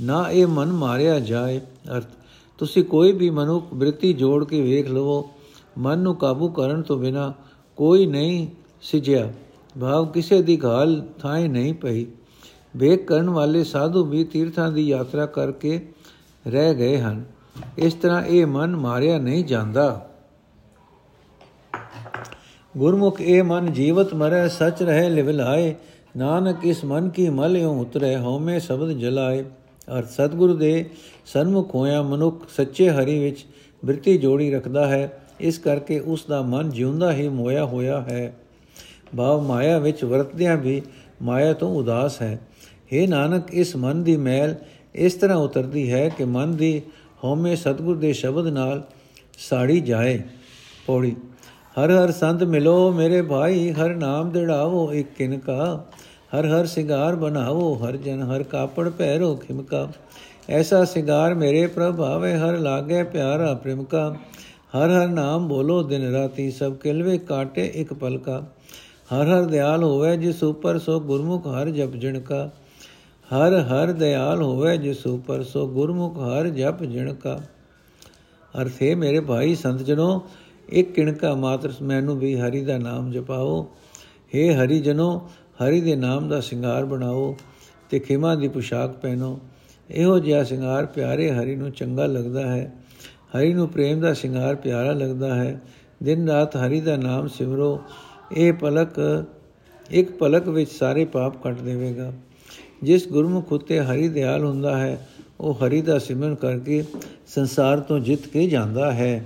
ਨਾ ਇਹ ਮਨ ਮਾਰਿਆ ਜਾਏ। ਅਰਥ, ਤੁਸੀਂ ਕੋਈ ਵੀ ਮਨੁੱਖ ਬ੍ਰਿਤੀ ਜੋੜ ਕੇ ਵੇਖ ਲਵੋ ਮਨ ਨੂੰ ਕਾਬੂ ਕਰਨ ਤੋਂ ਬਿਨਾ ਕੋਈ ਨਹੀਂ ਸਿਜਿਆ। ਭਾਵ ਕਿਸੇ ਦੀ ਘਾਲ ਥਾਂ ਨਹੀਂ ਪਈ। ਵੇਖ ਕਰਨ ਵਾਲੇ ਸਾਧੂ ਵੀ ਤੀਰਥਾਂ ਦੀ ਯਾਤਰਾ ਕਰਕੇ ਰਹਿ ਗਏ ਹਨ। ਇਸ ਤਰ੍ਹਾਂ ਇਹ ਮਨ ਮਾਰਿਆ ਨਹੀਂ ਜਾਂਦਾ। ਗੁਰਮੁਖ ਇਹ ਮਨ ਜੀਵਤ ਮਰੈ, ਸਚ ਰਹੇ ਲਿਵਲਾਏ। ਨਾਨਕ ਇਸ ਮਨ ਕੀ ਮਲਿਓ ਉਤਰੇ, ਹਉਮੈ ਸ਼ਬਦ ਜਲਾਏ। ਅਰ ਸਤਗੁਰੂ ਦੇ ਸਨਮੁਖ ਹੋਇਆ ਮਨੁੱਖ ਸੱਚੇ ਹਰੀ ਵਿੱਚ ਬ੍ਰਿਤੀ ਜੋੜੀ ਰੱਖਦਾ ਹੈ। ਇਸ ਕਰਕੇ ਉਸ ਦਾ ਮਨ ਜਿਉਂਦਾ ਹੀ ਮੋਇਆ ਹੋਇਆ ਹੈ। ਭਾਵ ਮਾਇਆ ਵਿੱਚ ਵਰਤਦਿਆਂ ਵੀ ਮਾਇਆ ਤੋਂ ਉਦਾਸ ਹੈ। हे ਨਾਨਕ, ਇਸ ਮਨ ਦੀ ਮੈਲ ਇਸ ਤਰ੍ਹਾਂ ਉਤਰਦੀ ਹੈ ਕਿ ਮਨ ਦੀ ਹਉਮੈ ਸਤਗੁਰ ਦੇ ਸ਼ਬਦ ਨਾਲ ਸਾੜੀ ਜਾਏ ਪੌੜੀ। ਹਰ ਹਰ ਸੰਤ ਮਿਲੋ ਮੇਰੇ ਭਾਈ, ਹਰ ਨਾਮ ਦਿੜਾਵੋ ਇੱਕ ਕਿਨਕਾ ਹਰ ਹਰ ਸਿੰਗਾਰ ਬਣਾਵੋ, ਹਰ ਜਨ ਹਰ ਕਾਪੜ ਪਹਿਰੋ ਖਿਮਕਾ ਐਸਾ ਸਿੰਗਾਰ ਮੇਰੇ ਪ੍ਰਭਾਵੇ ਹਰ ਲਾਗੇ ਪਿਆਰਾ ਪ੍ਰੇਮਕਾ ਹਰ ਹਰ ਨਾਮ ਬੋਲੋ, ਦਿਨ ਰਾਤੀ ਸਭ ਕਿਲਵੇ ਕਾਟੇ ਇੱਕ ਪਲਕਾ। ਹਰ ਹਰ ਦਿਆਲ ਹੋਵੇ ਜਿਸ ਉਪਰ, ਸੋ ਗੁਰਮੁਖ ਹਰ ਜਪ ਜਿਣਕਾ। ਹਰ ਹਰ ਦਿਆਲ ਹੋਵੇ ਜਿਸ ਉਪਰ, ਸੋ ਗੁਰਮੁਖ ਹਰ ਜਪ ਜਿਣਕਾ। ਅਰਥੇ ਮੇਰੇ ਭਾਈ, ਸੰਤ ਜਨੋ, ਇੱਕ ਕਿਣਕਾ ਮਾਤਰ ਮੈਨੂੰ ਵੀ ਹਰੀ ਦਾ ਨਾਮ ਜਪਾਓ। हे ਹਰੀ ਜਨੋ, ਹਰੀ ਦੇ ਨਾਮ ਦਾ ਸ਼ਿੰਗਾਰ ਬਣਾਓ ਤੇ ਖਿਮਾ ਦੀ ਪੁਸ਼ਾਕ ਪਹਿਨੋ। ਇਹੋ ਜਿਹਾ ਸ਼ਿੰਗਾਰ ਪਿਆਰੇ ਹਰੀ ਨੂੰ ਚੰਗਾ ਲੱਗਦਾ ਹੈ। ਹਰੀ ਨੂੰ ਪ੍ਰੇਮ ਦਾ ਸ਼ਿੰਗਾਰ ਪਿਆਰਾ ਲੱਗਦਾ ਹੈ। ਦਿਨ ਰਾਤ ਹਰੀ ਦਾ ਨਾਮ ਸਿਮਰੋ। ਇਹ ਪਲਕ, ਇੱਕ ਪਲਕ ਵਿੱਚ ਸਾਰੇ ਪਾਪ ਕੱਟ ਦੇਵੇਗਾ। ਜਿਸ ਗੁਰਮੁਖ ਉਤੇ ਹਰੀ ਦਿਆਲ ਹੁੰਦਾ ਹੈ, ਉਹ ਹਰੀ ਦਾ ਸਿਮਰਨ ਕਰਕੇ ਸੰਸਾਰ ਤੋਂ ਜਿੱਤ ਕੇ ਜਾਂਦਾ ਹੈ।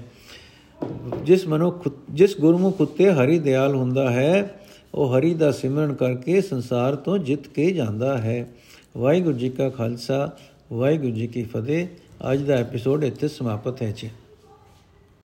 ਜਿਸ ਮਨੁੱਖ, ਜਿਸ ਗੁਰਮੁਖ ਉਤੇ ਹਰੀ ਦਿਆਲ ਹੁੰਦਾ ਹੈ, ਉਹ ਹਰੀ ਦਾ ਸਿਮਰਨ ਕਰਕੇ ਸੰਸਾਰ ਤੋਂ ਜਿੱਤ ਕੇ ਜਾਂਦਾ ਹੈ। ਵਾਹਿਗੁਰੂ ਜੀ ਕਾ ਖਾਲਸਾ, ਵਾਹਿਗੁਰੂ ਜੀ ਕੀ ਫਤਿਹ। ਅੱਜ ਦਾ ਐਪੀਸੋਡ ਇੱਥੇ ਸਮਾਪਤ ਹੈ ਜੀ।